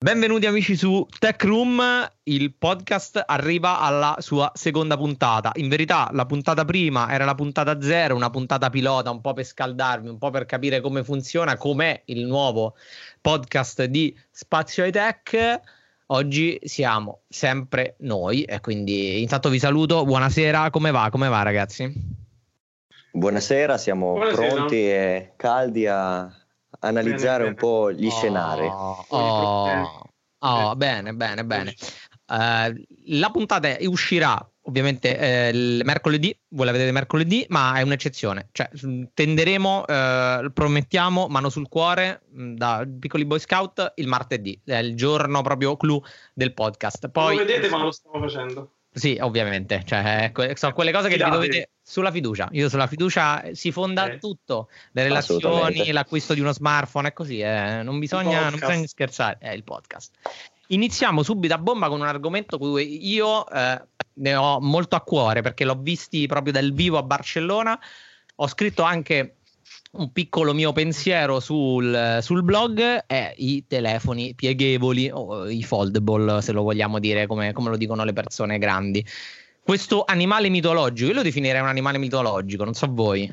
Benvenuti amici su Tech Room, il podcast arriva alla sua seconda puntata. In verità la puntata prima era la puntata zero, una puntata pilota, un po' per scaldarvi, un po' per capire come funziona, com'è il nuovo podcast di Spazio e Tech. Oggi siamo sempre noi e quindi intanto vi saluto, buonasera, come va? Come va ragazzi? Buonasera, siamo Buonasera. pronti e caldi a analizzare bene, un po' gli oh, scenari. Oh, oh, bene, bene, bene. Uh, la puntata uscirà ovviamente eh, il mercoledì, voi la vedete mercoledì, ma è un'eccezione. Cioè, tenderemo, eh, promettiamo, mano sul cuore, mm, da piccoli boy scout, il martedì, è il giorno proprio clou del podcast. Poi, lo vedete, ma lo stiamo facendo. Sì, ovviamente, cioè, sono quelle cose che vi dovete sulla fiducia. Io sulla fiducia si fonda eh. tutto, le relazioni, l'acquisto di uno smartphone e così, eh. non, bisogna, non, bisogna, scherzare, è il podcast. Iniziamo subito a bomba con un argomento cui io eh, ne ho molto a cuore perché l'ho visti proprio dal vivo a Barcellona. Ho scritto anche un piccolo mio pensiero sul, sul, blog è i telefoni pieghevoli o i foldable, se lo vogliamo dire come, come, lo dicono le persone grandi. Questo animale mitologico, io lo definirei un animale mitologico, non so voi.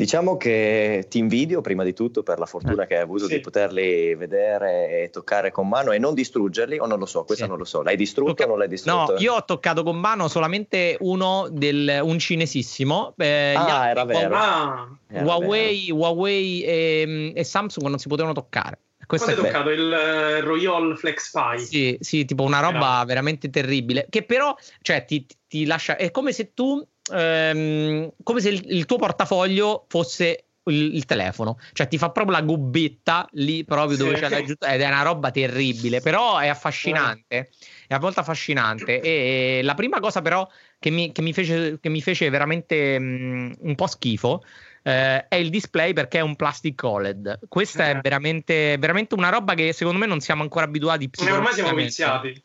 Diciamo che ti invidio prima di tutto per la fortuna eh, che hai avuto sì. di poterli vedere e toccare con mano e non distruggerli, o non lo so, questo sì. non lo so. L'hai distrutto Tocca- o non l'hai distrutto? No, io ho toccato con mano solamente uno del un cinesissimo. Eh, ah, era vero. Ah, era Huawei, vero. Huawei e, e, Samsung non si potevano toccare. Questo Quando hai toccato il uh, Royal Flex Pie? Sì, sì, tipo una roba era. veramente terribile. Che però, cioè, ti, ti lascia. È come se tu ehm, come se il, il, tuo portafoglio fosse il, il, telefono, cioè ti fa proprio la gubbetta lì proprio dove sì. c'è l'aggiunto ed è una roba terribile, però è affascinante, è a volte affascinante e la prima cosa però che mi, che mi, fece, che mi fece, veramente mh, un po' schifo eh, è il display perché è un plastic OLED. Questa eh. è veramente, veramente una roba che secondo me non siamo ancora abituati. Ormai siamo viziati.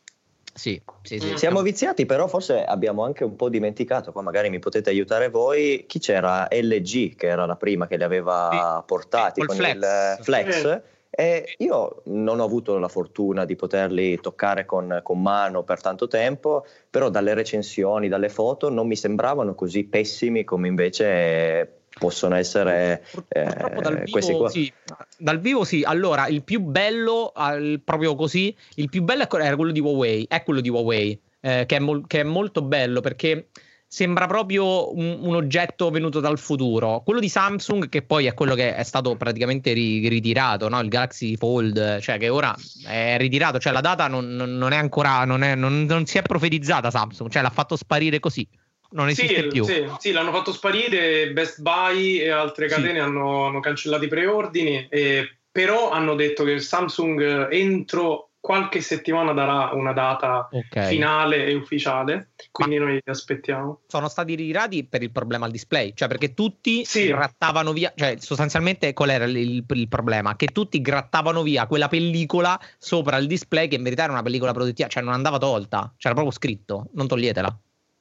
Sì, sì, sì, Siamo viziati, però forse abbiamo anche un po' dimenticato, qua magari mi potete aiutare voi, chi c'era LG che era la prima che li aveva sì. portati con flex. il Flex. E io non ho avuto la fortuna di poterli toccare con, con, mano per tanto tempo, però dalle recensioni, dalle foto non mi sembravano così pessimi come invece possono essere eh, dal vivo, questi qua. Sì. Dal vivo sì, allora il più bello, al, proprio così, il più bello era quello di Huawei, è quello di Huawei, eh, che, è mol- che, è molto bello perché sembra proprio un, un, oggetto venuto dal futuro. Quello di Samsung, che poi è quello che è stato praticamente ri- ritirato, no? il Galaxy Fold, cioè che ora è ritirato, cioè la data non, non è ancora, non, è, non, non si è profetizzata Samsung, cioè l'ha fatto sparire così non esiste sì, più. Sì, sì, l'hanno fatto sparire. Best Buy e altre catene sì. hanno, hanno, cancellato i preordini, e, però hanno detto che Samsung entro qualche settimana darà una data okay. finale e ufficiale, quindi Ma noi aspettiamo. Sono stati ritirati per il problema al display, cioè perché tutti sì. grattavano via, cioè sostanzialmente qual era il, il, il, problema? Che tutti grattavano via quella pellicola sopra il display che in verità era una pellicola protettiva, cioè non andava tolta, c'era proprio scritto, non toglietela.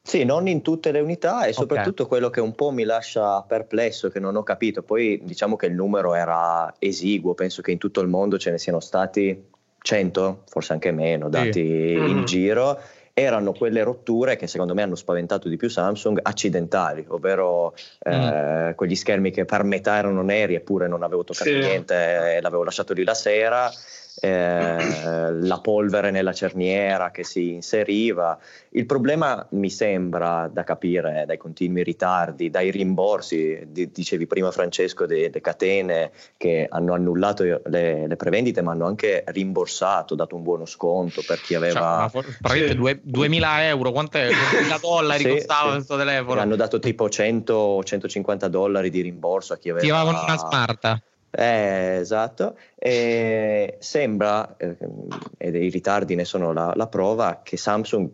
Sì, non in tutte le unità e soprattutto okay. quello che un po' mi lascia perplesso, che non ho capito, poi diciamo che il numero era esiguo, penso che in tutto il mondo ce ne siano stati 100, forse anche meno, dati sì. in mm. giro, erano quelle rotture che secondo me hanno spaventato di più Samsung accidentali, ovvero mm. eh, quegli schermi che per metà erano neri eppure non avevo toccato sì. niente e l'avevo lasciato lì la sera eh, la polvere nella cerniera che si inseriva. Il problema mi sembra da capire dai continui ritardi, dai rimborsi, di, dicevi prima Francesco, delle catene che hanno annullato le, le, prevendite ma hanno anche rimborsato, dato un buono sconto per chi aveva... Cioè, praticamente 2000 euro, quant'è? 2000 dollari sì, costava sì. questo telefono? Hanno dato tipo 100-150 dollari di rimborso a chi aveva... Chi aveva una smarta. Eh, esatto, e sembra, eh, e i ritardi ne sono la, la, prova, che Samsung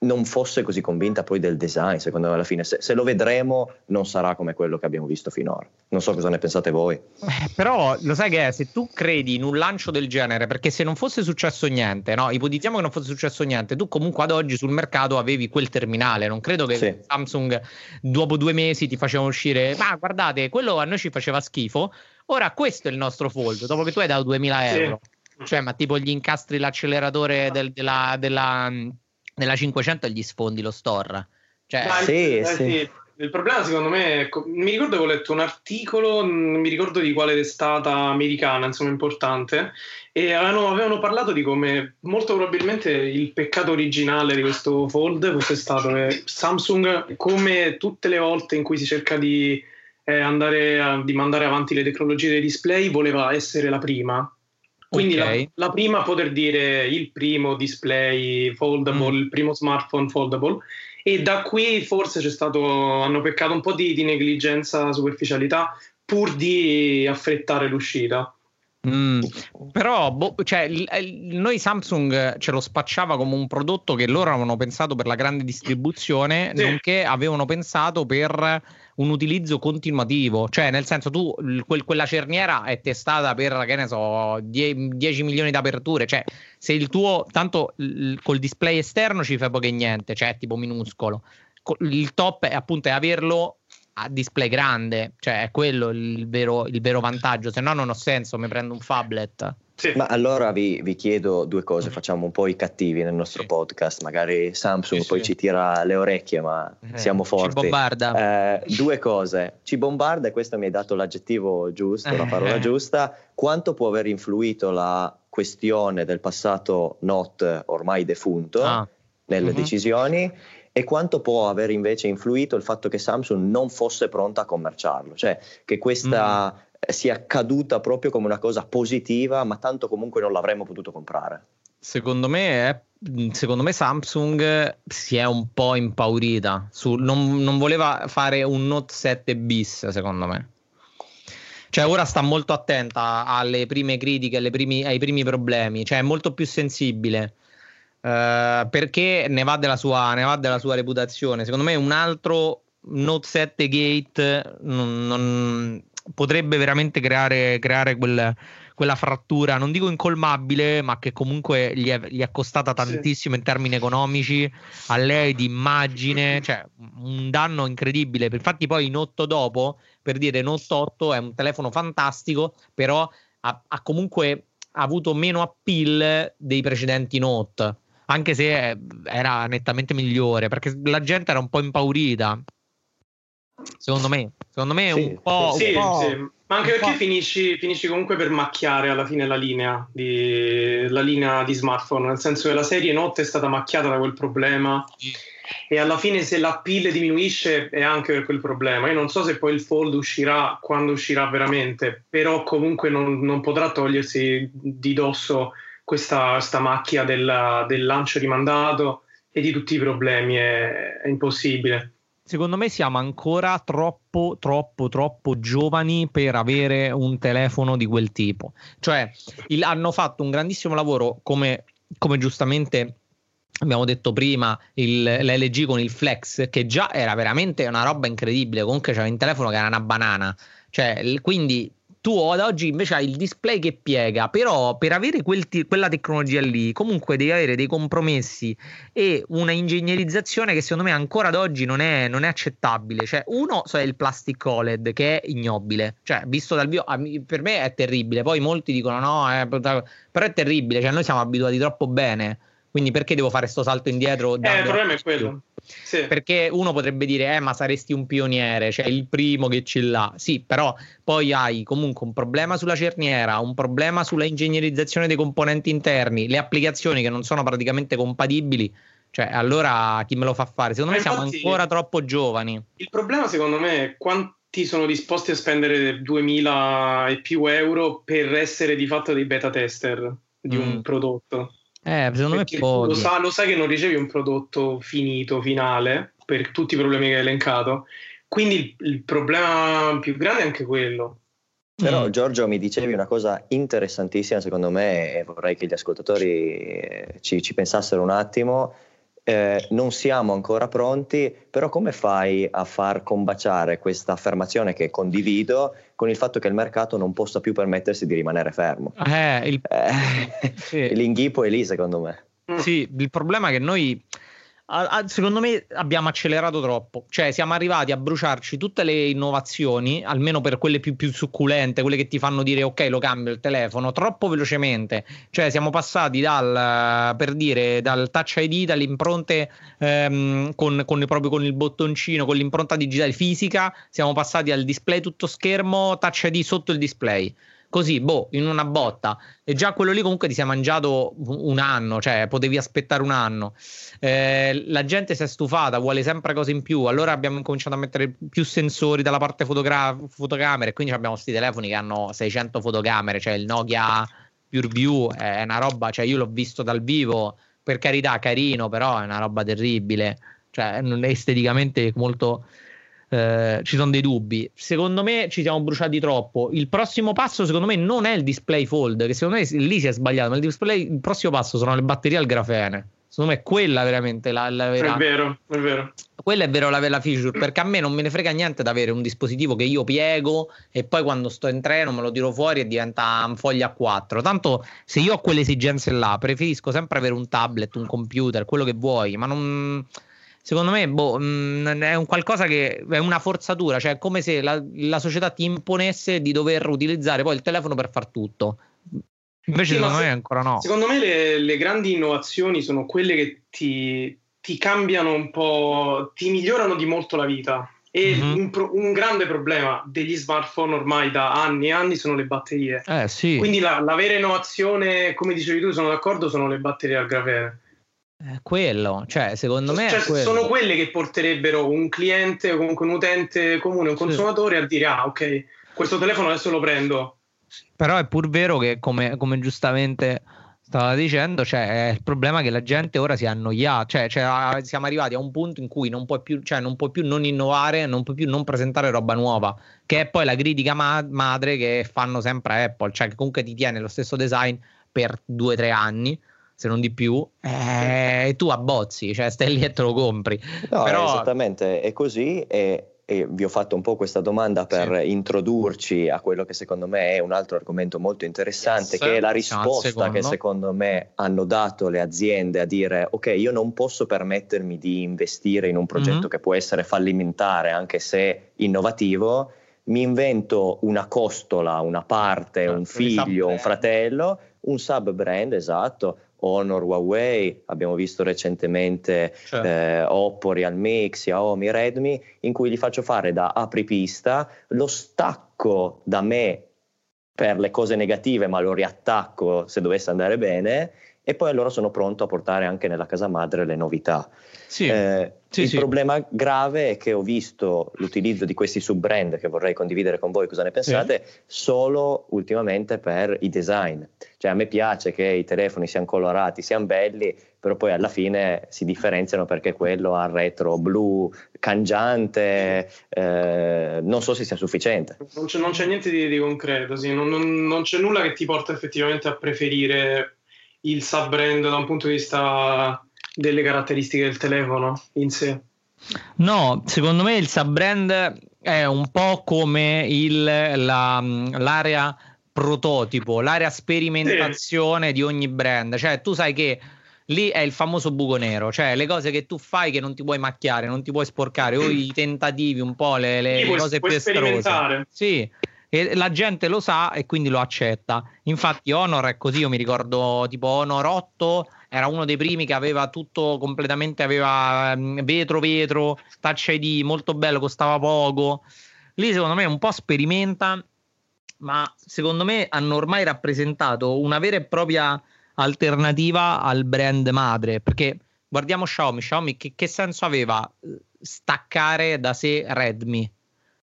non fosse così convinta poi del design, secondo me alla fine. Se, se, lo vedremo non sarà come quello che abbiamo visto finora. Non so cosa ne pensate voi. Eh, però lo sai che è, se tu credi in un lancio del genere, perché se non fosse successo niente, no? ipotizziamo che non fosse successo niente, tu comunque ad oggi sul mercato avevi quel terminale, non credo che sì. Samsung dopo due mesi ti faceva uscire, ma guardate, quello a noi ci faceva schifo, Ora questo è il nostro fold, dopo che tu hai dato 2000 euro. Sì. Cioè, ma tipo gli incastri l'acceleratore del, della, della, della 500 e gli sfondi lo store. Cioè, sì, eh, sì. sì. Il problema secondo me, mi ricordo che ho letto un articolo, non mi ricordo di quale testata americana, insomma importante, e avevano, avevano, parlato di come molto probabilmente il peccato originale di questo fold fosse stato che Samsung, come tutte le volte in cui si cerca di, eh, andare a, di mandare avanti le tecnologie dei display, voleva essere la prima. Quindi okay. la, la, prima a poter dire il primo display foldable, mm. il primo smartphone foldable e da qui forse c'è stato, hanno peccato un po' di, di negligenza, superficialità pur di affrettare l'uscita. Mm, però boh, cioè, noi Samsung ce lo spacciava come un prodotto che loro avevano pensato per la grande distribuzione, sì. nonché avevano pensato per un utilizzo continuativo, cioè nel senso tu quel, quella cerniera è testata per che ne so 10 milioni di aperture, cioè se il tuo tanto il, col display esterno ci fai poco e niente, cioè tipo minuscolo. Il top è appunto è averlo a display grande, cioè è quello il vero, il vero vantaggio, se no non ha senso, mi prendo un phablet. Sì. Ma allora vi, vi, chiedo due cose, facciamo un po' i cattivi nel nostro sì. podcast, magari Samsung sì, poi ci tira le orecchie, ma eh, siamo forti. Ci bombarda. Eh, due cose, ci bombarda e questo mi hai dato l'aggettivo giusto, la parola giusta, quanto può aver influito la questione del passato Note ormai defunto ah. nelle uh-huh. decisioni e quanto può aver invece influito il fatto che Samsung non fosse pronta a commerciarlo, cioè che questa... Mm sia caduta proprio come una cosa positiva, ma tanto comunque non l'avremmo potuto comprare. Secondo me, è, secondo me Samsung si è un po' impaurita, su, non, non voleva fare un Note 7 bis, secondo me. Cioè, ora sta molto attenta alle prime critiche, primi, ai primi problemi, cioè è molto più sensibile. Uh, perché ne va, della sua, ne va della sua reputazione. Secondo me un altro Note 7 Gate non, non, potrebbe veramente creare, creare quel, quella frattura, non dico incolmabile, ma che comunque gli è, gli è costata tantissimo sì. in termini economici, a lei di immagine, cioè un danno incredibile. Infatti poi in 8 dopo, per dire Note 8 è un telefono fantastico, però ha, ha comunque avuto meno appeal dei precedenti Note anche se era nettamente migliore perché la gente era un po' impaurita Secondo me, secondo me sì, un po'. Sì, un po', sì. ma anche perché finisci, finisci, comunque per macchiare alla fine la linea, di, la linea di smartphone, nel senso che la serie notte è stata macchiata da quel problema. Sì. E alla fine, se la PIL diminuisce, è anche per quel problema. Io non so se poi il fold uscirà quando uscirà veramente, però comunque non, non potrà togliersi di dosso questa, questa macchia del, del lancio rimandato e di tutti i problemi. È, è impossibile secondo me siamo ancora troppo, troppo, troppo giovani per avere un telefono di quel tipo. Cioè, il, hanno fatto un grandissimo lavoro, come, come giustamente abbiamo detto prima, il, l'LG con il Flex, che già era veramente una roba incredibile. Comunque c'era un telefono che era una banana. Cioè, quindi tu ad oggi invece hai il display che piega, però per avere quel t- quella tecnologia lì comunque devi avere dei compromessi e una ingegnerizzazione che secondo me ancora ad oggi non è, non è accettabile. Cioè, uno so, è il plastic OLED che è ignobile, cioè visto dal vivo per me è terribile, poi molti dicono no, eh, però è terribile, cioè noi siamo abituati troppo bene. Quindi perché devo fare questo salto indietro? Eh, il problema è quello. Sì. Perché uno potrebbe dire, eh, ma saresti un pioniere, cioè il primo che ce l'ha. Sì, però poi hai comunque un problema sulla cerniera, un problema sulla ingegnerizzazione dei componenti interni, le applicazioni che non sono praticamente compatibili. Cioè, allora chi me lo fa fare? Secondo ma me infatti, siamo ancora troppo giovani. Il problema, secondo me, è quanti sono disposti a spendere 2000 e più euro per essere di fatto dei beta tester di mm. un prodotto. Eh, secondo Perché me pochi. Lo, sa, lo sai che non ricevi un prodotto finito, finale, per tutti i problemi che hai elencato. Quindi il, il problema più grande è anche quello. Però mm. Giorgio mi dicevi una cosa interessantissima secondo me e vorrei che gli ascoltatori eh, ci, ci pensassero un attimo eh, non siamo ancora pronti, però come fai a far combaciare questa affermazione che condivido con il fatto che il mercato non possa più permettersi di rimanere fermo? Eh, il... eh, sì. L'inghipo è lì secondo me. Sì, il problema è che noi secondo me abbiamo accelerato troppo, cioè siamo arrivati a bruciarci tutte le innovazioni, almeno per quelle più, più succulente, quelle che ti fanno dire ok lo cambio il telefono, troppo velocemente, cioè siamo passati dal, per dire, dal touch ID, dalle impronte ehm, con, con, proprio con il bottoncino, con l'impronta digitale fisica, siamo passati al display tutto schermo, touch ID sotto il display così, boh, in una botta. E già quello lì comunque ti sei mangiato un anno, cioè potevi aspettare un anno. Eh, la gente si è stufata, vuole sempre cose in più. Allora abbiamo cominciato a mettere più sensori dalla parte fotogra- fotocamere. Quindi abbiamo questi telefoni che hanno 600 fotocamere, cioè il Nokia PureView è una roba, cioè io l'ho visto dal vivo, per carità, carino, però è una roba terribile. Cioè, è esteticamente molto eh, ci sono dei dubbi. Secondo me ci siamo bruciati troppo. Il prossimo passo, secondo me, non è il display fold, che secondo me lì si è sbagliato, ma il, display, il prossimo passo sono le batterie al grafene. Secondo me è quella veramente la, la vera. È vero, è vero. Quella è vero la, la feature, perché a me non me ne frega niente di avere un dispositivo che io piego e poi quando sto in treno me lo tiro fuori e diventa un foglia a 4. Tanto se io ho quelle esigenze là, preferisco sempre avere un tablet, un computer, quello che vuoi, ma non secondo me boh, mh, mm, è un qualcosa che è una forzatura, cioè è come se la, la, società ti imponesse di dover utilizzare poi il telefono per far tutto. Invece sì, secondo me ancora no. Secondo me le, le grandi innovazioni sono quelle che ti, ti, cambiano un po', ti migliorano di molto la vita. E mm-hmm. un, pro, un, grande problema degli smartphone ormai da anni e anni sono le batterie. Eh, sì. Quindi la, la vera innovazione, come dicevi tu, sono d'accordo, sono le batterie al grafene. È quello, cioè secondo me cioè, sono quelle che porterebbero un cliente o comunque un utente comune, un consumatore sì. a dire ah ok, questo telefono adesso lo prendo. Però è pur vero che come, come giustamente stava dicendo, cioè, è il problema che la gente ora si è annoiata, cioè, cioè, siamo arrivati a un punto in cui non puoi più, cioè, non puoi più non innovare, non puoi più non presentare roba nuova, che è poi la critica ma- madre che fanno sempre Apple, cioè che comunque ti tiene lo stesso design per due o tre anni se non di più, eh, e tu abbozzi, cioè stai lì e te lo compri. No, Però... esattamente, è così e, e, vi ho fatto un po' questa domanda per sì. introdurci a quello che secondo me è un altro argomento molto interessante, yes. che è la risposta che secondo me hanno dato le aziende a dire ok, io non posso permettermi di investire in un progetto mm-hmm. che può essere fallimentare anche se innovativo, mi invento una costola, una parte, un figlio, un fratello, un sub brand, esatto, Honor, Huawei, abbiamo visto recentemente certo. eh, Oppo, Realme, Xiaomi, Redmi, in cui gli faccio fare da apripista, lo stacco da me per le cose negative, ma lo riattacco se dovesse andare bene, e poi allora sono pronto a portare anche nella casa madre le novità. Sì. Eh, sì, il sì. problema grave è che ho visto l'utilizzo di questi sub-brand che vorrei condividere con voi, cosa ne pensate, solo ultimamente per i design. Cioè a me piace che i telefoni siano colorati, siano belli, però poi alla fine si differenziano perché quello ha il retro blu, cangiante, eh, non so se sia sufficiente. Non c'è, non c'è niente di, di concreto, sì. non, non, non c'è nulla che ti porta effettivamente a preferire il sub-brand da un punto di vista delle caratteristiche del telefono in sé? No, secondo me il sub-brand è un po' come il, la, l'area prototipo, l'area sperimentazione sì. di ogni brand. Cioè, tu sai che lì è il famoso buco nero, cioè le cose che tu fai che non ti puoi macchiare, non ti puoi sporcare, o i tentativi, un po' le, le, le cose più estrose. Sì, e la gente lo sa e quindi lo accetta. Infatti Honor è così, io mi ricordo tipo Honor 8 era uno dei primi che aveva tutto completamente, aveva ehm, vetro vetro, touch ID, molto bello, costava poco. Lì secondo me un po' sperimenta, ma secondo me hanno ormai rappresentato una vera e propria alternativa al brand madre, perché guardiamo Xiaomi, Xiaomi che, che senso aveva eh, staccare da sé Redmi?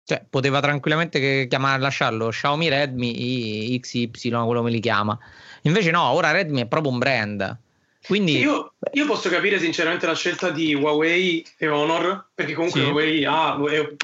Cioè, poteva tranquillamente chiamare, lasciarlo Xiaomi Redmi XY, quello me li chiama. Invece no, ora Redmi è proprio un brand. Quindi... Io, io, posso capire sinceramente la scelta di Huawei e Honor, perché comunque sì. Huawei ha, è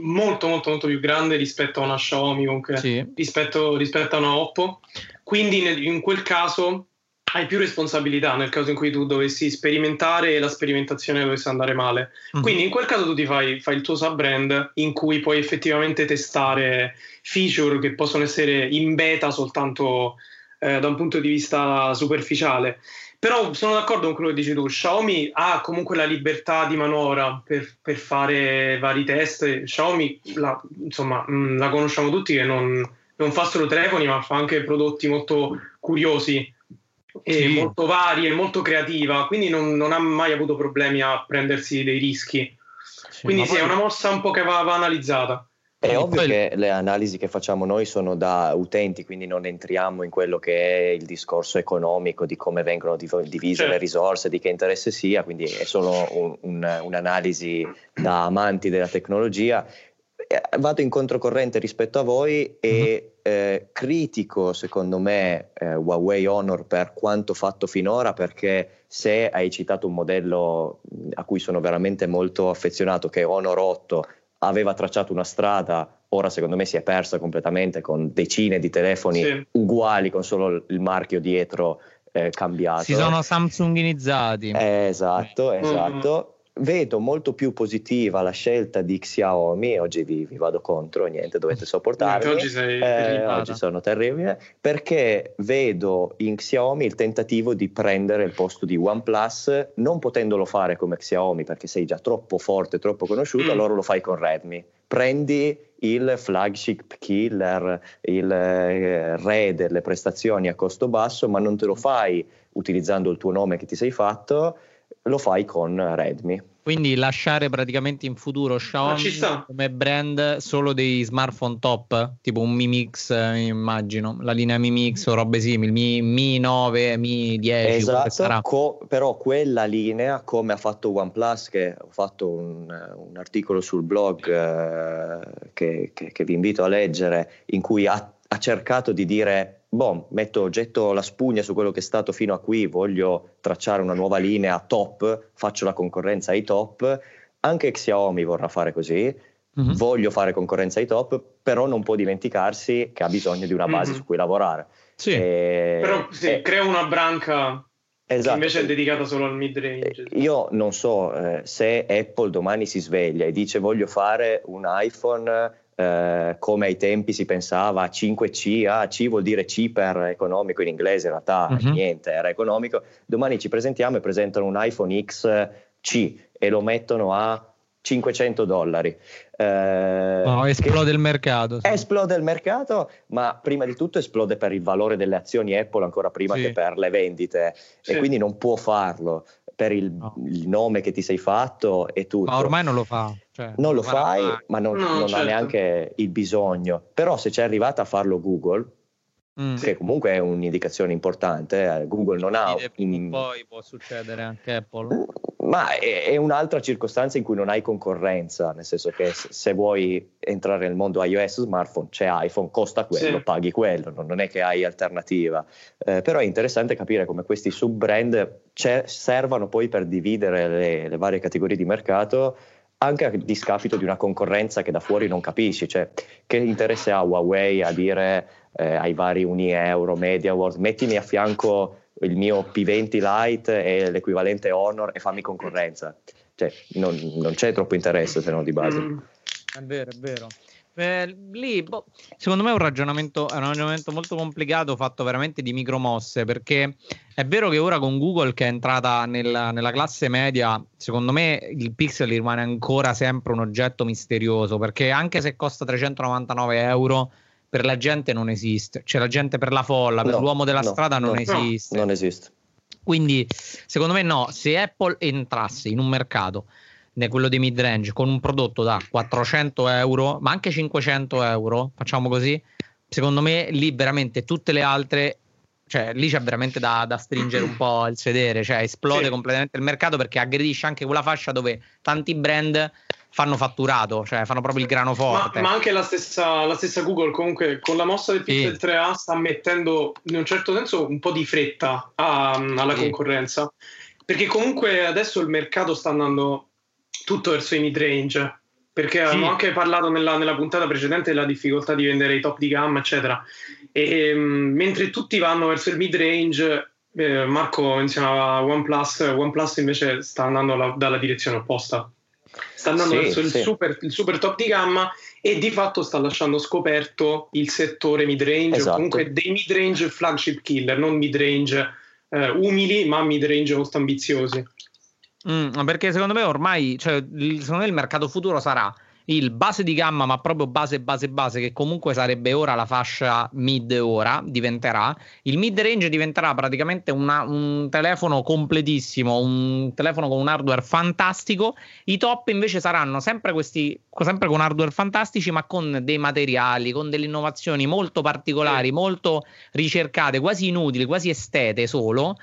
molto molto molto più grande rispetto a una Xiaomi, comunque, sì. rispetto, rispetto, a una Oppo. Quindi in quel caso hai più responsabilità nel caso in cui tu dovessi sperimentare e la sperimentazione dovesse andare male. Mm-hmm. Quindi in quel caso tu ti fai, fai il tuo sub-brand in cui puoi effettivamente testare feature che possono essere in beta soltanto eh, da un punto di vista superficiale. Però sono d'accordo con quello che dici tu, Xiaomi ha comunque la libertà di manovra per, per fare vari test, Xiaomi la, insomma, mm, la conosciamo tutti che non, non, fa solo telefoni ma fa anche prodotti molto curiosi e sì. molto vari e molto creativa, quindi non, non, ha mai avuto problemi a prendersi dei rischi. Sì, quindi sì, poi... è una mossa un po' che va, va analizzata. È ovvio poi... che le analisi che facciamo noi sono da utenti, quindi non entriamo in quello che è il discorso economico di come vengono divise certo. le risorse, di che interesse sia, quindi è solo un, un, un'analisi da amanti della tecnologia. Eh, vado in controcorrente rispetto a voi e mm-hmm. Eh, critico secondo me eh, Huawei Honor per quanto fatto finora perché se hai citato un modello a cui sono veramente molto affezionato che è Honor 8 aveva tracciato una strada, ora secondo me si è persa completamente con decine di telefoni sì. uguali con solo il marchio dietro eh, cambiato. Si sono Samsunginizzati. Eh, esatto, esatto. Mm vedo molto più positiva la scelta di Xiaomi, oggi vi, vi vado contro, niente, dovete sopportarmi. oggi, eh, oggi sono terribile, perché vedo in Xiaomi il tentativo di prendere il posto di OnePlus, non potendolo fare come Xiaomi perché sei già troppo forte, troppo conosciuto, mm. allora lo fai con Redmi. Prendi il flagship killer, il eh, re delle prestazioni a costo basso, ma non te lo fai utilizzando il tuo nome che ti sei fatto lo fai con Redmi. Quindi lasciare praticamente in futuro Xiaomi come brand solo dei smartphone top, tipo un Mi Mix, eh, immagino, la linea Mi Mix o robe simili, Mi, Mi 9, Mi 10. Esatto, co- però quella linea, come ha fatto OnePlus, che ho fatto un, un articolo sul blog eh, che, che, che vi invito a leggere, in cui ha, ha cercato di dire boh, metto, getto la spugna su quello che è stato fino a qui, voglio tracciare una nuova linea top, faccio la concorrenza ai top, anche Xiaomi vorrà fare così, mm-hmm. voglio fare concorrenza ai top, però non può dimenticarsi che ha bisogno di una base mm-hmm. su cui lavorare. Sì. E, però sì, e, crea una branca Esatto. invece è dedicata solo al mid range. Io non so eh, se Apple domani si sveglia e dice voglio fare un iPhone eh, come ai tempi si pensava 5C, ah, C vuol dire cheaper economico in inglese, in realtà uh-huh. niente, era economico. Domani ci presentiamo e presentano un iPhone XC e lo mettono a 500 dollari. Eh, no, esplode il mercato. Sì. Esplode il mercato, ma prima di tutto esplode per il valore delle azioni Apple ancora prima sì. che per le vendite sì. e quindi non può farlo per il, no. il, nome che ti sei fatto e tutto. Ma ormai non lo fa. Cioè, non lo fai, ma non, no, non certo. ha neanche il bisogno. Però se c'è arrivata a farlo Google, mm. che comunque è un'indicazione importante, eh, Google non ha... In... Poi può succedere anche Apple. Ma è, è, un'altra circostanza in cui non hai concorrenza, nel senso che se vuoi entrare nel mondo iOS smartphone c'è iPhone, costa quello, sì. paghi quello, non è che hai alternativa. Eh, però è interessante capire come questi sub-brand servano poi per dividere le, le varie categorie di mercato anche a discapito di una concorrenza che da fuori non capisci, cioè che interesse ha Huawei a dire eh, ai vari Uni Euro, Media World, mettimi a fianco il mio P20 Lite e l'equivalente Honor e fammi concorrenza. Cioè, non, non c'è troppo interesse se no di base. Mm. È vero, è vero. Eh, lì, boh, secondo me è un, ragionamento, è un ragionamento molto complicato fatto veramente di micromosse perché è vero che ora con Google che è entrata nella, nella classe media, secondo me il Pixel rimane ancora sempre un oggetto misterioso perché anche se costa 399 euro per la gente non esiste, cioè la gente per la folla, per no, l'uomo della no, strada non no, esiste. Non esiste. Quindi secondo me no, se Apple entrasse in un mercato, quello di mid range, con un prodotto da 400 euro, ma anche 500 euro, facciamo così, secondo me lì veramente tutte le altre cioè lì c'è veramente da, da, stringere un po' il sedere, cioè esplode sì. completamente il mercato perché aggredisce anche quella fascia dove tanti brand fanno fatturato, cioè fanno proprio il grano forte. Ma, ma anche la stessa, la stessa, Google comunque con la mossa del Pixel sì. 3A sta mettendo in un certo senso un po' di fretta a, alla sì. concorrenza, perché comunque adesso il mercato sta andando tutto verso i mid range, perché sì. avevamo anche parlato nella, nella, puntata precedente della difficoltà di vendere i top di gamma, eccetera. E, um, mentre tutti vanno verso il mid range, eh, Marco menzionava OnePlus, OnePlus invece sta andando alla, dalla direzione opposta sta andando sì, verso il, super, il, super, top di gamma e di fatto sta lasciando scoperto il settore mid-range esatto. o comunque dei mid-range flagship killer, non mid-range eh, umili, ma mid-range molto ambiziosi. Mm, perché secondo me ormai, cioè, secondo me il mercato futuro sarà il base di gamma, ma proprio base, base, base, che comunque sarebbe ora la fascia mid ora, diventerà. Il mid range diventerà praticamente una, un telefono completissimo, un telefono con un hardware fantastico. I top invece saranno sempre questi, sempre con hardware fantastici, ma con dei materiali, con delle innovazioni molto particolari, molto ricercate, quasi inutili, quasi estete solo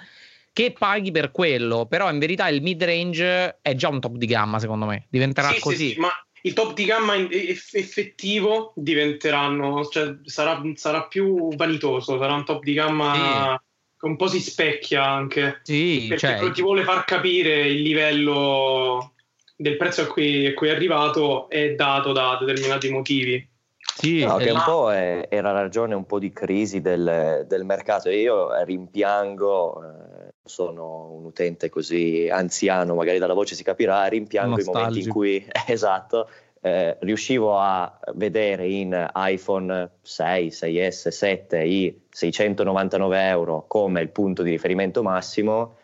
che paghi per quello, però in verità il mid range è già un top di gamma, secondo me. Diventerà sì, così. Sì, sì, ma il top di gamma effettivo diventeranno, cioè sarà, sarà, più vanitoso, sarà un top di gamma sì. che un po' si specchia anche. Sì, perché cioè... ti vuole far capire il livello del prezzo a cui, a cui è arrivato è dato da determinati motivi. Sì, no, che un po' è, era ragione un po' di crisi del, del mercato. Io rimpiango, eh, sono un utente così anziano, magari dalla voce si capirà, rimpiango i momenti in cui, esatto, eh, riuscivo a vedere in iPhone 6, 6S, 7 i 699 euro come il punto di riferimento massimo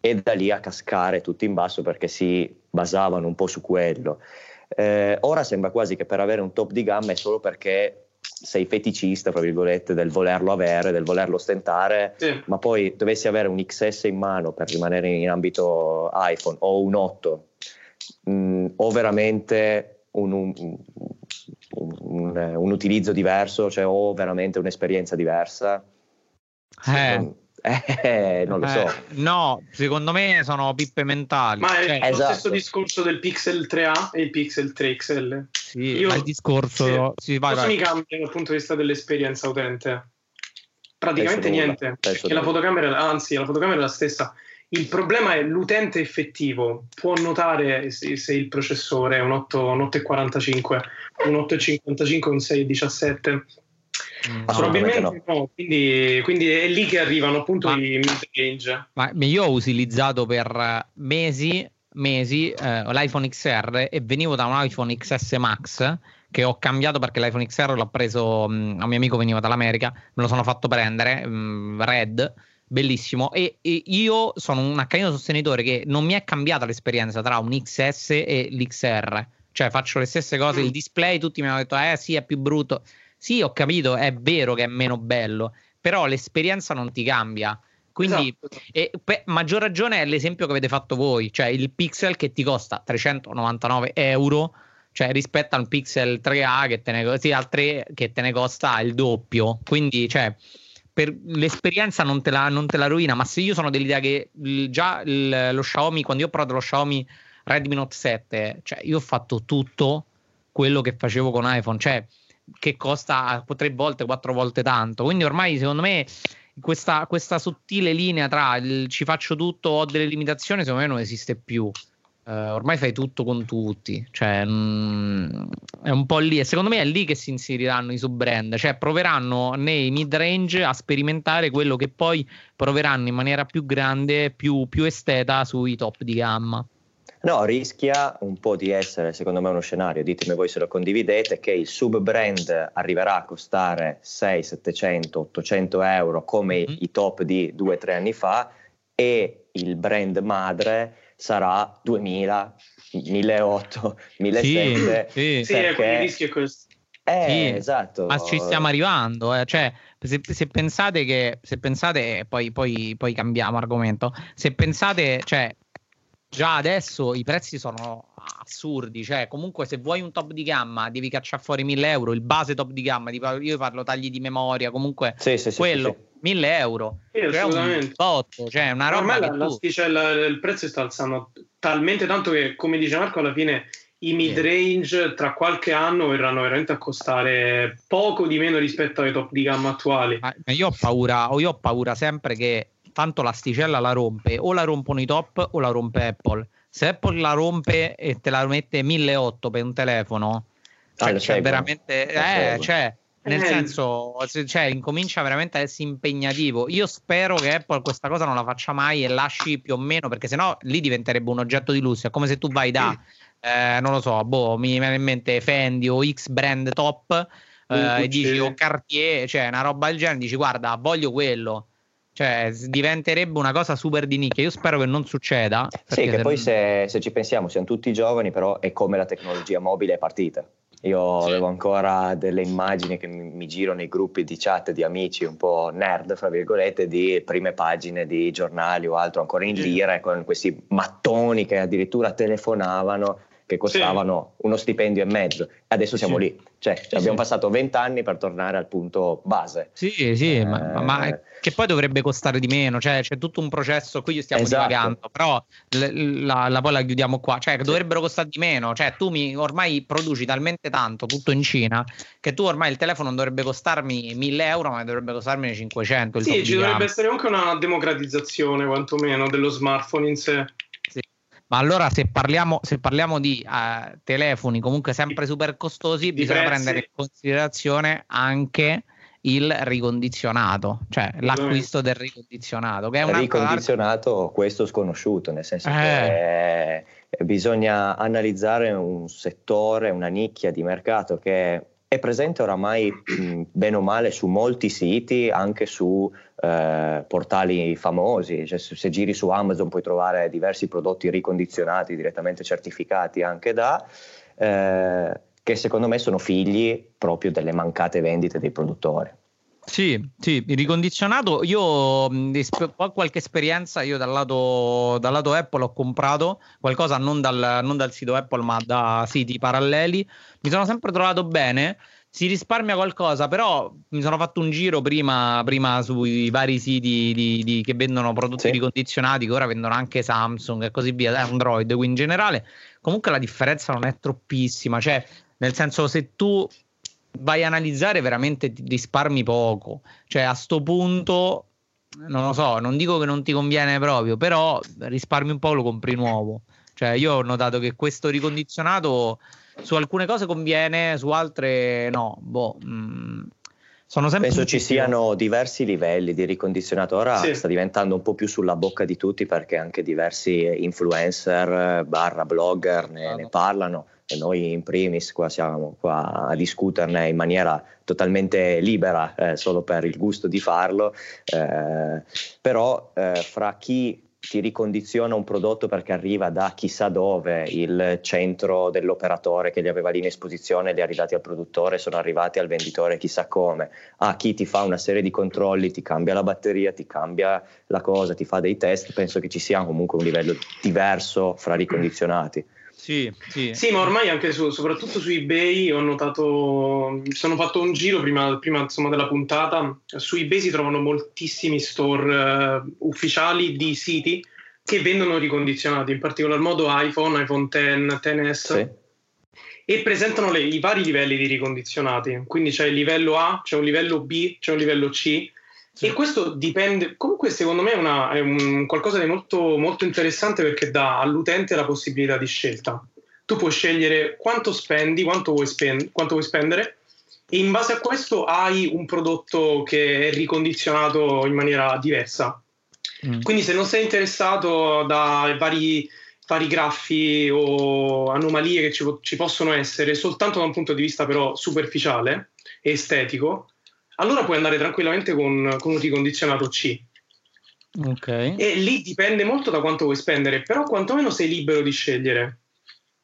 e da lì a cascare tutti in basso perché si basavano un po' su quello. Eh, ora sembra quasi che per avere un top di gamma è solo perché sei feticista, tra virgolette, del volerlo avere, del volerlo ostentare, sì. ma poi dovessi avere un XS in mano per rimanere in ambito iPhone o un 8 mh, mm, o veramente un, un, un, un, utilizzo diverso, cioè o veramente un'esperienza diversa. Eh. Eh, non lo so. Eh, no, secondo me sono pippe mentali. Ma è cioè, lo esatto. stesso discorso del Pixel 3A e il Pixel 3 XL. Sì, Io, il discorso... Sì, sì, vai, cosa vai. mi cambia dal punto di vista dell'esperienza utente? Praticamente Penso niente. Perché la fotocamera, anzi, la fotocamera è la stessa. Il problema è l'utente effettivo può notare se, il processore è un, 8, un 845, un 855, un 617 Mm, Probabilmente no. no. Quindi, quindi, è lì che arrivano appunto ma, i mid-range. Ma io ho utilizzato per mesi, mesi eh, l'iPhone XR e venivo da un iPhone XS Max che ho cambiato perché l'iPhone XR l'ho preso, mh, mm, un mio amico veniva dall'America, me lo sono fatto prendere, mh, mm, Red, bellissimo. E, e, io sono un accanito sostenitore che non mi è cambiata l'esperienza tra un XS e l'XR. Cioè faccio le stesse cose, il display, tutti mi hanno detto, eh sì, è più brutto. Sì, ho capito, è vero che è meno bello, però l'esperienza non ti cambia. Quindi, esatto. e, per maggior ragione è l'esempio che avete fatto voi, cioè il pixel che ti costa 399 euro, cioè rispetto al pixel 3A che te ne, sì, al 3 che te ne costa il doppio. Quindi, cioè, per l'esperienza non te, la, non te la rovina, ma se io sono dell'idea che il, già il, lo Xiaomi, quando io ho provato lo Xiaomi Redmi Note 7, cioè io ho fatto tutto quello che facevo con iPhone, cioè che costa tre volte, quattro volte tanto. Quindi ormai secondo me questa, questa sottile linea tra il ci faccio tutto, ho delle limitazioni, secondo me non esiste più. Uh, ormai fai tutto con tutti, cioè mh, mm, è un po' lì e secondo me è lì che si inseriranno i sub-brand, cioè proveranno nei mid-range a sperimentare quello che poi proveranno in maniera più grande, più, più esteta sui top di gamma. No, rischia un po' di essere, secondo me, uno scenario, ditemi voi se lo condividete, che il sub-brand arriverà a costare 6, 700, 800 euro come mm-hmm. i top di 2-3 anni fa e il brand madre sarà 2000, 1800, 1700. Sì, sì. sì perché... il rischio è questo. Eh, sì, esatto. Ma ci stiamo arrivando, eh. cioè, se, se, pensate che, se pensate, poi, poi, poi cambiamo argomento, se pensate, cioè, già adesso i prezzi sono assurdi. Cioè, comunque, se vuoi un top di gamma, devi cacciare fuori 1000 euro. Il base top di gamma, io parlo tagli di memoria, comunque sì, sì, quello. Sì, 1000 euro sì, cioè un botto, cioè una roba Ormai la, la sticella, il prezzo sta alzando talmente tanto che come dice Marco alla fine i mid range tra qualche anno verranno veramente a costare poco di meno rispetto ai top di gamma attuali Ma io ho paura, io ho paura sempre che tanto l'asticella la rompe, o la rompono i top o la rompe Apple. Se Apple la rompe e te la mette 1008 per un telefono, cioè, ah, c'è veramente... Eh, cioè, nel eh. senso, cioè, incomincia veramente a essere impegnativo. Io spero che Apple questa cosa non la faccia mai e lasci più o meno, perché sennò lì diventerebbe un oggetto di lusso. È come se tu vai da, eh, non lo so, boh, mi viene in mente Fendi o X brand top eh, e dici o Cartier, cioè una roba del genere, dici guarda, voglio quello. Cioè, diventerebbe una cosa super di nicchia. Io spero che non succeda. Sì, che se poi se, se ci pensiamo, siamo tutti giovani, però è come la tecnologia mobile è partita. Io sì. avevo ancora delle immagini che mi, mi, giro nei gruppi di chat di amici un po' nerd, fra virgolette, di prime pagine di giornali o altro, ancora in lire, con questi mattoni che addirittura telefonavano che costavano sì. uno stipendio e mezzo. Adesso siamo sì. lì, cioè, sì, abbiamo passato vent'anni per tornare al punto base. Sì, sì, eh, ma, ma, che poi dovrebbe costare di meno, cioè c'è tutto un processo, qui stiamo esatto. divagando, però la, la, poi la chiudiamo qua, cioè dovrebbero costare di meno, cioè tu mi, ormai produci talmente tanto, tutto in Cina, che tu ormai il telefono non dovrebbe costarmi 1000 euro, ma dovrebbe costarmi 500. Sì, ci dovrebbe essere anche una democratizzazione quantomeno dello smartphone in sé. Ma allora se parliamo, se parliamo di uh, telefoni comunque sempre super costosi, bisogna prezzi. prendere in considerazione anche il ricondizionato, cioè l'acquisto del ricondizionato. Che è un ricondizionato, altro... questo sconosciuto, nel senso eh. che bisogna analizzare un settore, una nicchia di mercato che è presente oramai mh, bene o male su molti siti, anche su eh, portali famosi. Cioè, se, giri su Amazon puoi trovare diversi prodotti ricondizionati, direttamente certificati anche da, eh, che secondo me sono figli proprio delle mancate vendite dei produttori. Sì, sì, ricondizionato, io ho qualche esperienza, io dal lato, dal lato, Apple ho comprato qualcosa non dal, non dal sito Apple ma da siti paralleli, mi sono sempre trovato bene, si risparmia qualcosa, però mi sono fatto un giro prima, prima sui vari siti di, di, che vendono prodotti sì. ricondizionati, che ora vendono anche Samsung e così via, Android, quindi in generale comunque la differenza non è troppissima, cioè nel senso se tu vai a analizzare veramente ti risparmi poco. Cioè, a sto punto, non lo so, non dico che non ti conviene proprio, però risparmi un po' lo compri nuovo. Cioè, io ho notato che questo ricondizionato su alcune cose conviene, su altre no. Boh, mh, mm, sono sempre Penso ci siano diversi livelli di ricondizionato. Ora sì. sta diventando un po' più sulla bocca di tutti perché anche diversi influencer barra blogger ne, ne parlano e noi in primis qua siamo qua a discuterne in maniera totalmente libera, eh, solo per il gusto di farlo, eh, però eh, fra chi ti ricondiziona un prodotto perché arriva da chissà dove, il centro dell'operatore che li aveva lì in esposizione, li ha arrivati al produttore, sono arrivati al venditore chissà come, a chi ti fa una serie di controlli, ti cambia la batteria, ti cambia la cosa, ti fa dei test, penso che ci sia comunque un livello diverso fra ricondizionati. Sì, sì. sì, ma ormai anche su, soprattutto su eBay ho notato, sono fatto un giro prima, prima insomma, della puntata, su eBay si trovano moltissimi store uh, ufficiali di siti che vendono ricondizionati, in particolar modo iPhone, iPhone X, XS. Sì. E presentano le, i vari livelli di ricondizionati, quindi c'è il livello A, c'è un livello B, c'è un livello C, sì. E questo dipende, comunque secondo me è, una, è un qualcosa di molto, molto interessante perché dà all'utente la possibilità di scelta. Tu puoi scegliere quanto spendi, quanto vuoi, spend- quanto vuoi spendere e in base a questo hai un prodotto che è ricondizionato in maniera diversa. Mm. Quindi se non sei interessato da vari, vari graffi o anomalie che ci, ci possono essere soltanto da un punto di vista però superficiale e estetico, allora puoi andare tranquillamente con, con un ricondizionato C. Okay. E lì dipende molto da quanto vuoi spendere, però quantomeno sei libero di scegliere.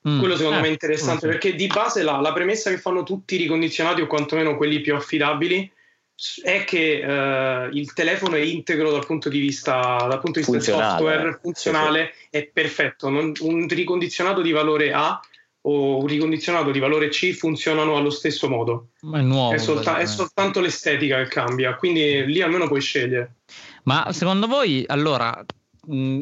Mm. Quello secondo eh, me è interessante okay. perché di base la, la, premessa che fanno tutti i ricondizionati o quantomeno quelli più affidabili è che uh, il telefono è integro dal punto di vista, dal punto di vista del software, funzionale, sì, sì. è perfetto. Non, un ricondizionato di valore A o un ricondizionato di valore C funzionano allo stesso modo. Ma è nuovo. È, solta- è soltanto l'estetica che cambia, quindi lì almeno puoi scegliere. Ma secondo voi, allora, mh,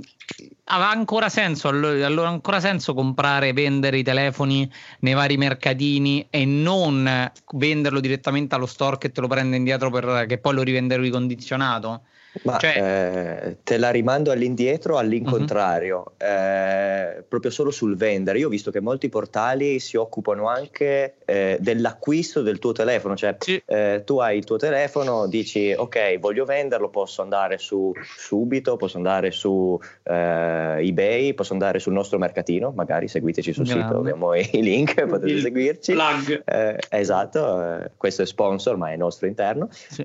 ha ancora senso, allora, ancora senso comprare e vendere i telefoni nei vari mercatini e non venderlo direttamente allo store che te lo prende indietro per che poi lo rivende ricondizionato? Ma cioè... eh, te la rimando all'indietro, all'incontrario, uh-huh. eh, proprio solo sul vendere. Io ho visto che molti portali si occupano anche eh, dell'acquisto del tuo telefono, cioè sì. Eh, tu hai il tuo telefono, dici ok, voglio venderlo, posso andare su Subito, posso andare su eh, eBay, posso andare sul nostro mercatino, magari seguiteci sul Grande. sito, abbiamo i link, potete il seguirci. Plug. Eh, esatto, questo è sponsor, ma è nostro interno. Sì.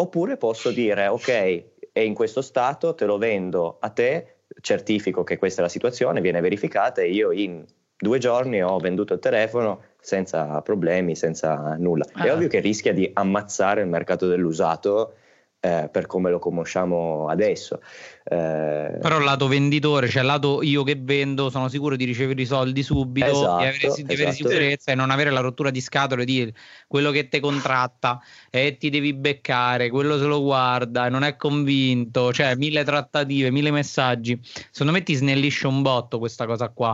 Oppure posso dire ok, è in questo stato, te lo vendo a te, certifico che questa è la situazione, viene verificata e io in due giorni ho venduto il telefono senza problemi, senza nulla. Ah. È ovvio che rischia di ammazzare il mercato dell'usato eh, per come lo conosciamo adesso. Eh, Però lato venditore, cioè lato io che vendo, sono sicuro di ricevere i soldi subito, esatto, di avere, di esatto. avere sicurezza e non avere la rottura di scatole di quello che ti contratta e ti devi beccare, quello se lo guarda e non è convinto, cioè mille trattative, mille messaggi. Secondo me ti snellisce un botto questa cosa qua.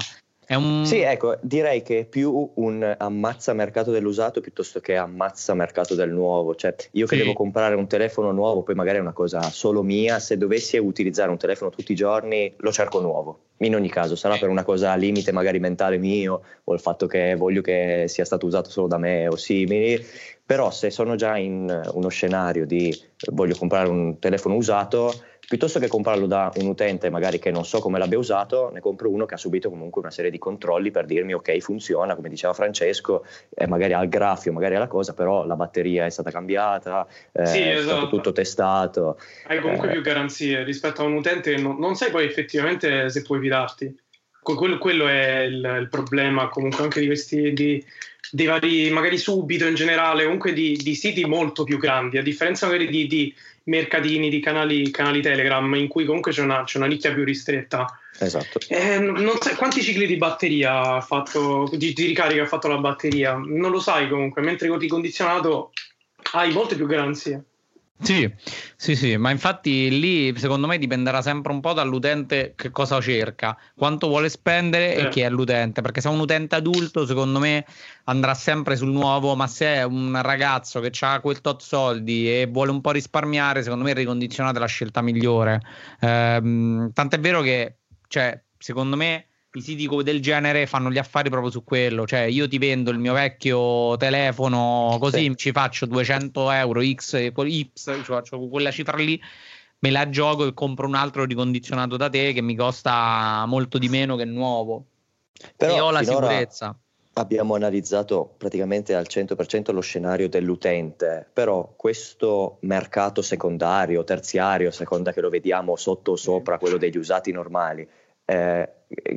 Un... Sì, ecco, direi che è più un ammazza mercato dell'usato piuttosto che ammazza mercato del nuovo. Cioè, io che sì. devo comprare un telefono nuovo, poi magari è una cosa solo mia, se dovessi utilizzare un telefono tutti i giorni, lo cerco nuovo. In ogni caso, sarà per una cosa limite magari mentale mio o il fatto che voglio che sia stato usato solo da me o simili, però se sono già in uno scenario di voglio comprare un telefono usato, piuttosto che comprarlo da un utente magari che non so come l'abbia usato, ne compro uno che ha subito comunque una serie di controlli per dirmi ok funziona, come diceva Francesco, eh, magari ha il graffio, magari ha la cosa, però la batteria è stata cambiata, eh, sì, è stato esatto. tutto testato. Hai comunque eh, più garanzie rispetto a un utente che non, non sai poi effettivamente se puoi fidarti. Quello, quello è il, il, problema comunque anche di questi... Di, dei vari, magari subito in generale, comunque di, di, siti molto più grandi, a differenza magari di, di mercatini di canali, canali, Telegram in cui comunque c'è una, c'è una nicchia più ristretta. Esatto. Eh, non sai quanti cicli di batteria ha fatto, di, di, ricarica ha fatto la batteria, non lo sai comunque, mentre con il condizionato hai molte più garanzie. Sì, sì, sì, ma infatti lì secondo me dipenderà sempre un po' dall'utente che cosa cerca, quanto vuole spendere eh. e chi è l'utente, perché se è un utente adulto secondo me andrà sempre sul nuovo, ma se è un ragazzo che ha quel tot soldi e vuole un po' risparmiare, secondo me è la scelta migliore. Ehm, tant'è vero che, cioè, secondo me i siti del genere fanno gli affari proprio su quello. Cioè, io ti vendo il mio vecchio telefono così sì. ci faccio 200 euro X, Y, ci faccio quella cifra lì, me la gioco e compro un altro ricondizionato da te che mi costa molto di meno che nuovo. Però e ho la sicurezza. Abbiamo analizzato praticamente al 100% lo scenario dell'utente, però questo mercato secondario, terziario, a seconda che lo vediamo sotto o sopra quello degli usati normali, eh,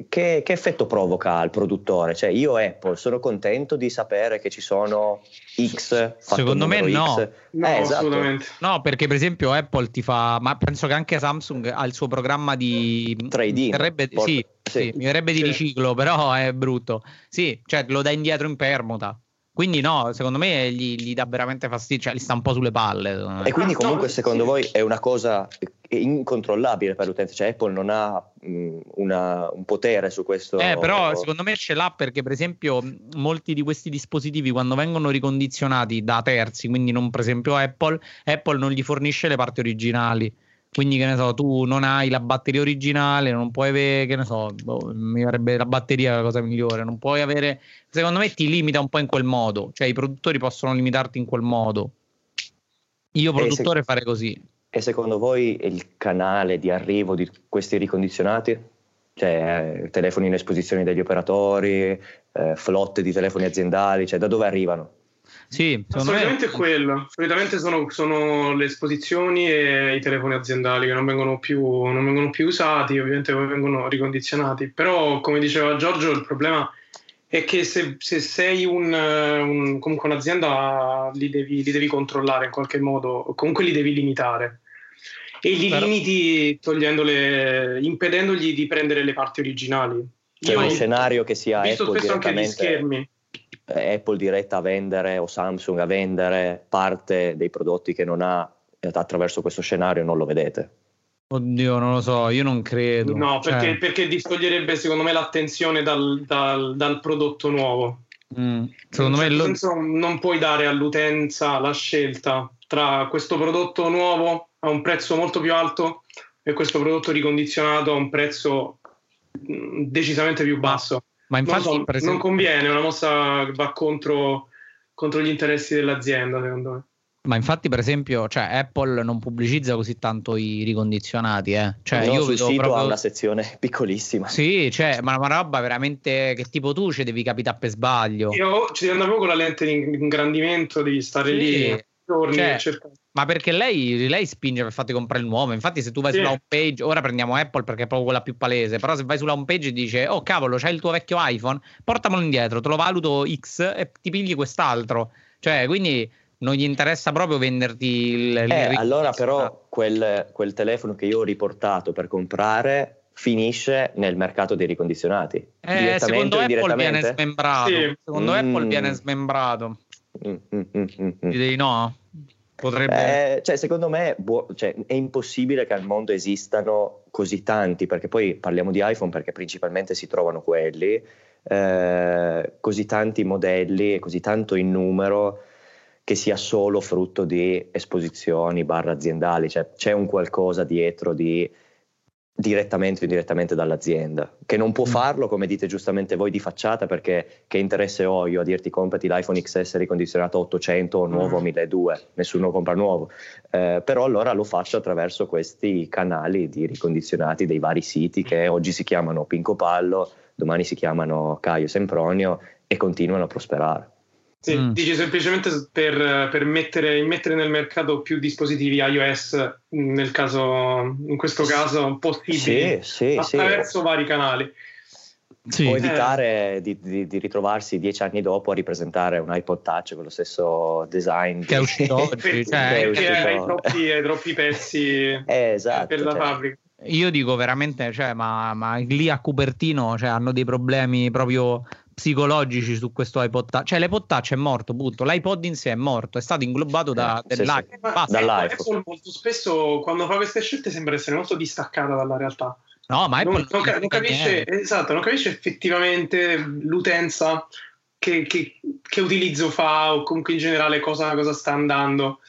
che, che, effetto provoca al produttore? Cioè, io Apple sono contento di sapere che ci sono X. Secondo me no. X. No, eh, esatto. no, perché per esempio Apple ti fa, ma penso che anche Samsung ha il suo programma di trading. Verrebbe, sì, sì, sì, mi verrebbe di riciclo, però è brutto. Sì, cioè lo dai indietro in permuta. Quindi no, secondo me gli, gli, dà veramente fastidio, cioè gli sta un po' sulle palle. E quindi comunque secondo voi è una cosa incontrollabile per l'utente, cioè Apple non ha mh, una, un potere su questo. Eh, però secondo me ce l'ha perché per esempio molti di questi dispositivi quando vengono ricondizionati da terzi, quindi non per esempio Apple, Apple non gli fornisce le parti originali. Quindi, che ne so, tu non hai la batteria originale, non puoi avere, che ne so, boh, mi verrebbe la batteria la cosa migliore, non puoi avere, secondo me ti limita un po' in quel modo, cioè i produttori possono limitarti in quel modo. Io produttore se, farei così. E secondo voi il canale di arrivo di questi ricondizionati? Cioè telefoni in esposizione degli operatori, eh, flotte di telefoni aziendali, cioè da dove arrivano? Sì, solitamente me... è quello. Solitamente sono, sono, le esposizioni e i telefoni aziendali che non vengono, più, non vengono più usati, ovviamente vengono ricondizionati. Però, come diceva Giorgio, il problema è che se, se sei un, un, comunque un'azienda li devi, li devi, controllare in qualche modo, comunque li devi limitare. E li Però... limiti togliendole, impedendogli di prendere le parti originali. C'è Io, un scenario che sia visto Apple spesso anche gli schermi Apple diretta a vendere o Samsung a vendere parte dei prodotti che non ha eh, attraverso questo scenario non lo vedete? Oddio, non lo so, io non credo. No, perché, cioè... perché distoglierebbe secondo me l'attenzione dal, dal, dal prodotto nuovo. Mm, secondo me certo lo... non puoi dare all'utenza la scelta tra questo prodotto nuovo a un prezzo molto più alto e questo prodotto ricondizionato a un prezzo mm, decisamente più basso. Ma infatti, non, so, esempio... non conviene, è una mossa che va contro, contro, gli interessi dell'azienda, secondo me. Ma infatti, per esempio, cioè, Apple non pubblicizza così tanto i ricondizionati, eh. Cioè, no, io sul sito proprio... ha una sezione piccolissima. Sì, cioè, ma una roba veramente che tipo tu ci devi capitare per sbaglio. Io ci devi andare proprio con la lente di ingrandimento, devi stare sì. lì giorni cioè, cercare. Ma perché lei, lei, spinge per farti comprare il nuovo? Infatti, se tu vai sì. sulla home page, ora prendiamo Apple perché è proprio quella più palese. Però, se vai sulla home page e dice: Oh cavolo, c'hai il tuo vecchio iPhone, portamelo indietro, te lo valuto X e ti pigli quest'altro. Cioè, quindi non gli interessa proprio venderti il. il eh, allora, però, quel, quel telefono che io ho riportato per comprare finisce nel mercato dei ricondizionati. Eh, secondo Apple viene smembrato. Sì. Secondo mm. Apple viene smembrato. Mm, mm, mm, mm, mm. Direi no? Potrebbe... Eh, cioè, secondo me buo- cioè, è impossibile che al mondo esistano così tanti, perché poi parliamo di iPhone perché principalmente si trovano quelli, eh, così tanti modelli e così tanto in numero che sia solo frutto di esposizioni barra aziendali, cioè c'è un qualcosa dietro di direttamente o indirettamente dall'azienda, che non può mm. farlo, come dite giustamente voi, di facciata, perché che interesse ho io a dirti comprati l'iPhone XS ricondizionato a 800 o nuovo a 1200, mm. nessuno compra nuovo, eh, però allora lo faccio attraverso questi canali di ricondizionati dei vari siti che oggi si chiamano Pinco Pallo, domani si chiamano Caio Sempronio e continuano a prosperare. Sì, mm. dici semplicemente per, per mettere, mettere, nel mercato più dispositivi iOS, nel caso, in questo caso possibili, sì, sì, attraverso sì. vari canali. Sì. O evitare eh. di, di, di, ritrovarsi dieci anni dopo a ripresentare un iPod Touch con lo stesso design che è uscito oggi, cioè, perché hai troppi, hai troppi pezzi eh, esatto, per la cioè. fabbrica. Io dico veramente, cioè, ma, ma, lì a Cupertino cioè, hanno dei problemi proprio psicologici su questo iPod Touch. Cioè l'iPod Touch è morto, punto. L'iPod in sé è morto, è stato inglobato da, eh. Sì, sì. dall'iPhone. Apple molto spesso quando fa queste scelte sembra essere molto distaccata dalla realtà. No, ma Apple non, non, non, non capisce, esatto, non capisce effettivamente l'utenza che, che, che, utilizzo fa o comunque in generale cosa, cosa sta andando.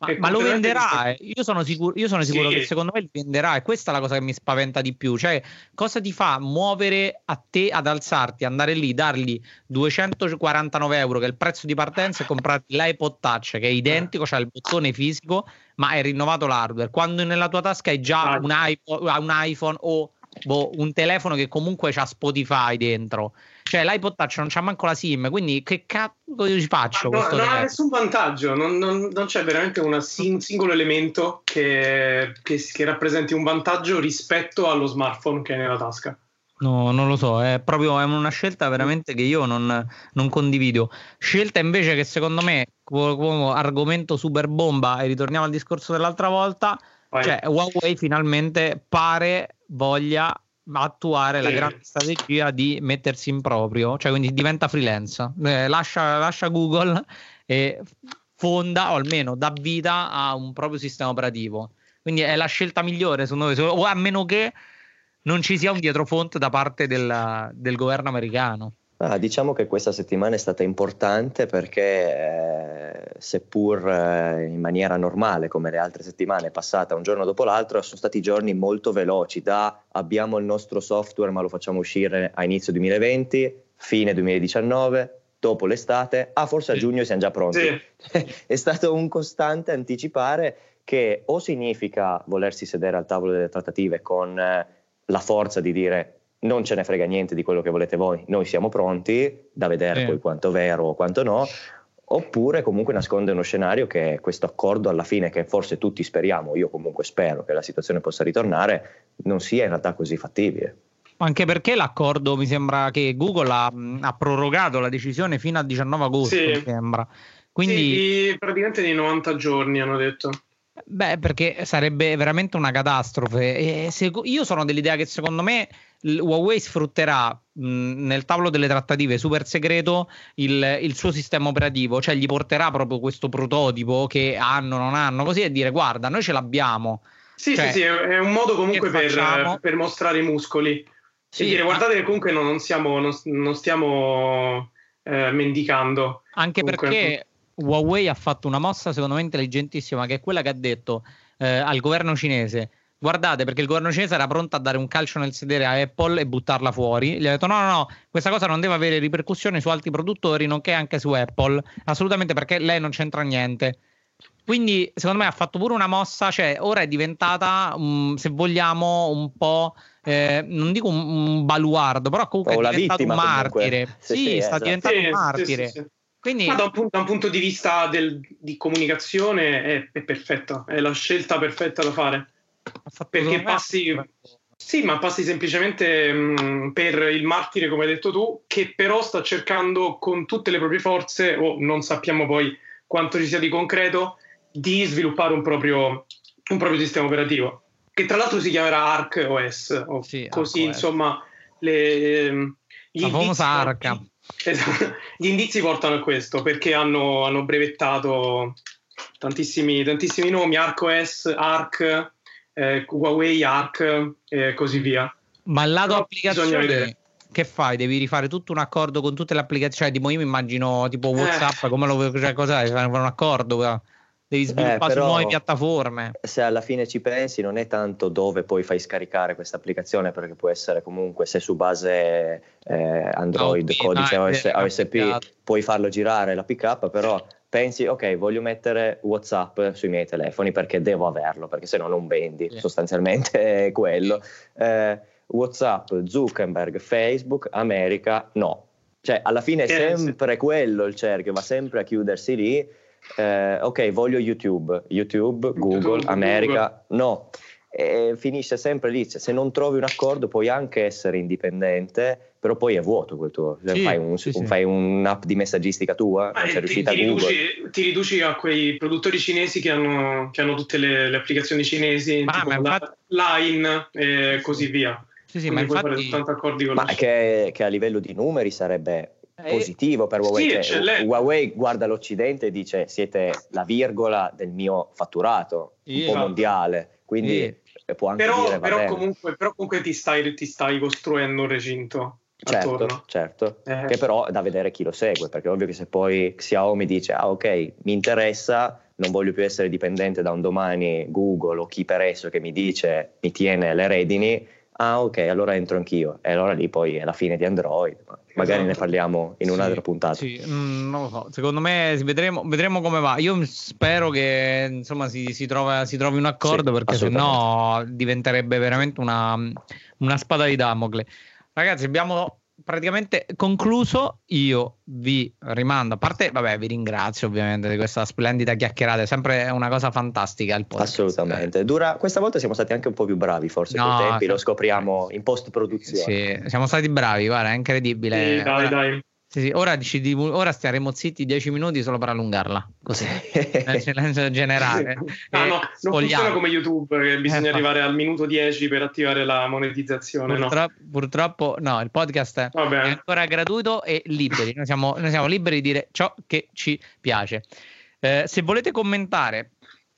Ma, ma lo venderà, eh. io sono sicuro, io sono sicuro sì. che secondo me lo venderà e questa è la cosa che mi spaventa di più, cioè cosa ti fa muovere a te ad alzarti, andare lì, dargli 249 euro che è il prezzo di partenza e comprarti l'iPod Touch che è identico, c'ha cioè il bottone fisico ma è rinnovato l'hardware, quando nella tua tasca hai già un iPhone, un iPhone o boh, un telefono che comunque ha Spotify dentro cioè l'iPod Touch non c'ha manco la SIM, quindi che cazzo ci faccio? No, non ha nessun vantaggio, non, non, non c'è veramente un singolo elemento che, che, che, rappresenti un vantaggio rispetto allo smartphone che è nella tasca. No, non lo so, è proprio è una scelta veramente che io non, non condivido. Scelta invece che secondo me, come argomento super bomba, e ritorniamo al discorso dell'altra volta, Vai. cioè Huawei finalmente pare voglia attuare la grande strategia di mettersi in proprio, cioè quindi diventa freelance, eh, lascia, lascia Google e fonda o almeno dà vita a un proprio sistema operativo. Quindi è la scelta migliore, secondo me, o a meno che non ci sia un dietrofront da parte del, del governo americano. Ah, diciamo che questa settimana è stata importante perché eh, seppur eh, in maniera normale come le altre settimane passata un giorno dopo l'altro sono stati giorni molto veloci da abbiamo il nostro software ma lo facciamo uscire a inizio 2020, fine 2019, dopo l'estate, ah forse a giugno siamo già pronti. Sì. è stato un costante anticipare che o significa volersi sedere al tavolo delle trattative con eh, la forza di dire non ce ne frega niente di quello che volete voi, noi siamo pronti, da vedere eh. poi quanto è vero o quanto no, oppure comunque nasconde uno scenario che questo accordo alla fine, che forse tutti speriamo, io comunque spero che la situazione possa ritornare, non sia in realtà così fattibile. Anche perché l'accordo mi sembra che Google ha, ha prorogato la decisione fino al 19 agosto, sì. mi sembra. Quindi... Sì, praticamente di 90 giorni hanno detto. Beh, perché sarebbe veramente una catastrofe. Se, io sono dell'idea che secondo me Huawei sfrutterà mh, nel tavolo delle trattative super segreto il, il, suo sistema operativo, cioè gli porterà proprio questo prototipo che hanno, non hanno, così e dire guarda, noi ce l'abbiamo. Sì, cioè, sì, sì, è un modo comunque per, per, mostrare i muscoli. Sì, e dire guardate che comunque non, siamo, non, non stiamo eh, mendicando. Anche comunque. perché Huawei ha fatto una mossa secondo me intelligentissima che è quella che ha detto eh, al governo cinese guardate perché il governo cinese era pronto a dare un calcio nel sedere a Apple e buttarla fuori. Gli ha detto no, no, no, questa cosa non deve avere ripercussioni su altri produttori, nonché anche su Apple, assolutamente perché lei non c'entra niente. Quindi secondo me ha fatto pure una mossa, cioè ora è diventata, um, se vogliamo, un po', eh, non dico un, un, baluardo, però comunque oh, è diventato un martire. Sì, sì, sì sta esatto. diventando un martire. Quindi... Ma da un, punto, da un, punto, di vista del, di comunicazione è, è perfetto, è la scelta perfetta da fare perché passi, sì, ma passi semplicemente mh, mm, per il martire, come hai detto tu, che però sta cercando con tutte le proprie forze, o non sappiamo poi quanto ci sia di concreto, di sviluppare un proprio, un proprio sistema operativo, che tra l'altro si chiamerà Arc OS, o sì, così Arc insomma le, gli, indizi, Arca. Esatto, gli indizi portano a questo, perché hanno, hanno brevettato tantissimi, tantissimi nomi, Arc OS, Arc eh, Huawei Arc e eh, così via. Ma il lato applicazione che fai? Devi rifare tutto un accordo con tutte le applicazioni? Cioè, tipo io mi immagino tipo eh. WhatsApp, eh. come lo cioè, cos'è? Fare un accordo? Devi sviluppare eh, su nuove piattaforme. Se alla fine ci pensi, non è tanto dove poi fai scaricare questa applicazione, perché può essere comunque se su base eh, Android, oh, codice OS, OSP, puoi farlo girare la pick però pensi, ok, voglio mettere WhatsApp sui miei telefoni perché devo averlo, perché se no non vendi, yeah. sostanzialmente è quello. Eh, WhatsApp, Zuckerberg, Facebook, America, no. Cioè, alla fine è sempre quello il cerchio, va sempre a chiudersi lì. Eh, ok, voglio YouTube, YouTube, Google, YouTube, America, Google. no e finisce sempre lì. Cioè, se non trovi un accordo, puoi anche essere indipendente, però poi è vuoto quel tuo. Cioè, sì, fai, un, sì, un, fai, un'app di messaggistica tua, ah, sei riuscita ti, a Google. Riduci, ti riduci a quei produttori cinesi che hanno, che hanno tutte le, le, applicazioni cinesi, ma, tipo ma infatti... Line e così via. Sì, sì, ma infatti... ma che, che a livello di numeri sarebbe eh, positivo per Huawei. Sì, cioè, Huawei guarda l'Occidente e dice siete la virgola del mio fatturato, un po' mondiale. Quindi può anche però, dire, però comunque, però comunque ti stai, ti stai costruendo un recinto. Certo, attorno. certo. Eh. che però è da vedere chi lo segue, perché è ovvio che se poi Xiaomi dice ah ok, mi interessa, non voglio più essere dipendente da un domani Google o chi per esso che mi dice mi tiene le redini, ah ok, allora entro anch'io. E allora lì poi è la fine di Android. Magari esatto. ne parliamo in un'altra sì, puntata. Sì, mm, non lo so. Secondo me vedremo, vedremo, come va. Io spero che insomma si, si, trova, si trovi un accordo sì, perché sennò diventerebbe veramente una, una spada di Damocle. Ragazzi, abbiamo praticamente concluso, io vi rimando, a parte, vabbè, vi ringrazio ovviamente di questa splendida chiacchierata, è sempre una cosa fantastica il podcast. Assolutamente, Dura, questa volta siamo stati anche un po' più bravi forse no, tempi, lo scopriamo in post produzione. Sì, siamo stati bravi, guarda, è incredibile. Sì, dai, dai. Sì, sì, ora, di, ora staremo zitti 10 minuti solo per allungarla, così, nel silenzio generale. ah, no, non funziona come YouTube, che bisogna eh, arrivare al minuto 10 per attivare la monetizzazione. Purtroppo no, purtroppo, no il podcast è, è, ancora gratuito e liberi. Noi siamo, noi siamo, liberi di dire ciò che ci piace. Eh, se volete commentare,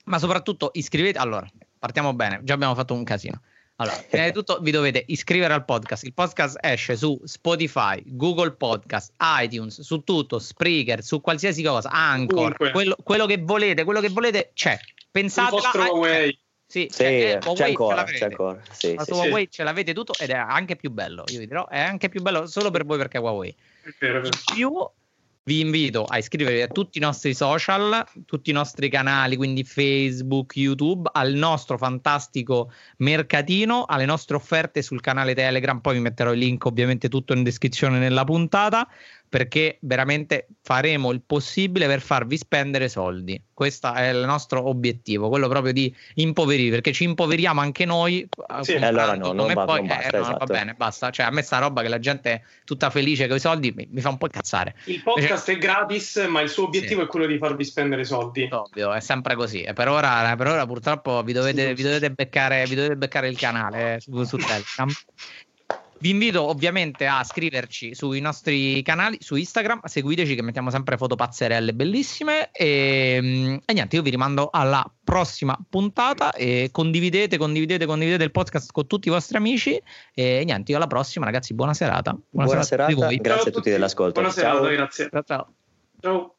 ma soprattutto iscrivete, allora, partiamo bene, già abbiamo fatto un casino. Allora, prima di tutto vi dovete iscrivere al podcast. Il podcast esce su Spotify, Google Podcast, iTunes, su tutto, Spreaker, su qualsiasi cosa, Anchor, quello, quello, che volete, quello che volete c'è. Pensate a Huawei. Sì, sì c'è, c'è, ancora, c'è ancora. Sì, sì, Huawei ce l'avete tutto ed è anche più bello. Io vi dirò, è anche più bello solo per voi perché è Huawei. È vero, è vero. In più vi invito a iscrivervi a tutti i nostri social, tutti i nostri canali, quindi Facebook, YouTube, al nostro fantastico mercatino, alle nostre offerte sul canale Telegram. Poi vi metterò il link, ovviamente, tutto in descrizione nella puntata perché veramente faremo il possibile per farvi spendere soldi. Questo è il nostro obiettivo, quello proprio di impoverire, perché ci impoveriamo anche noi. Sì, allora no, non, va, poi, non basta, eh, no, esatto. va bene, basta. Cioè, a me sta roba che la gente è tutta felice con i soldi mi, mi fa un po' incazzare. Il podcast Invece... è gratis, ma il suo obiettivo sì. è quello di farvi spendere soldi. Ovvio, è sempre così. E per ora, per ora purtroppo vi dovete, vi dovete, beccare, vi dovete beccare il canale eh, su, su Telegram. Vi invito ovviamente a scriverci sui nostri canali, su Instagram, seguiteci che mettiamo sempre foto pazzerelle bellissime e, mm, e, niente, io vi rimando alla prossima puntata e condividete, condividete, condividete il podcast con tutti i vostri amici e niente, io alla prossima ragazzi, buona serata. Buona, buona serata, serata grazie a tutti dell'ascolto. Buona serata, grazie. Ciao ciao. Ciao.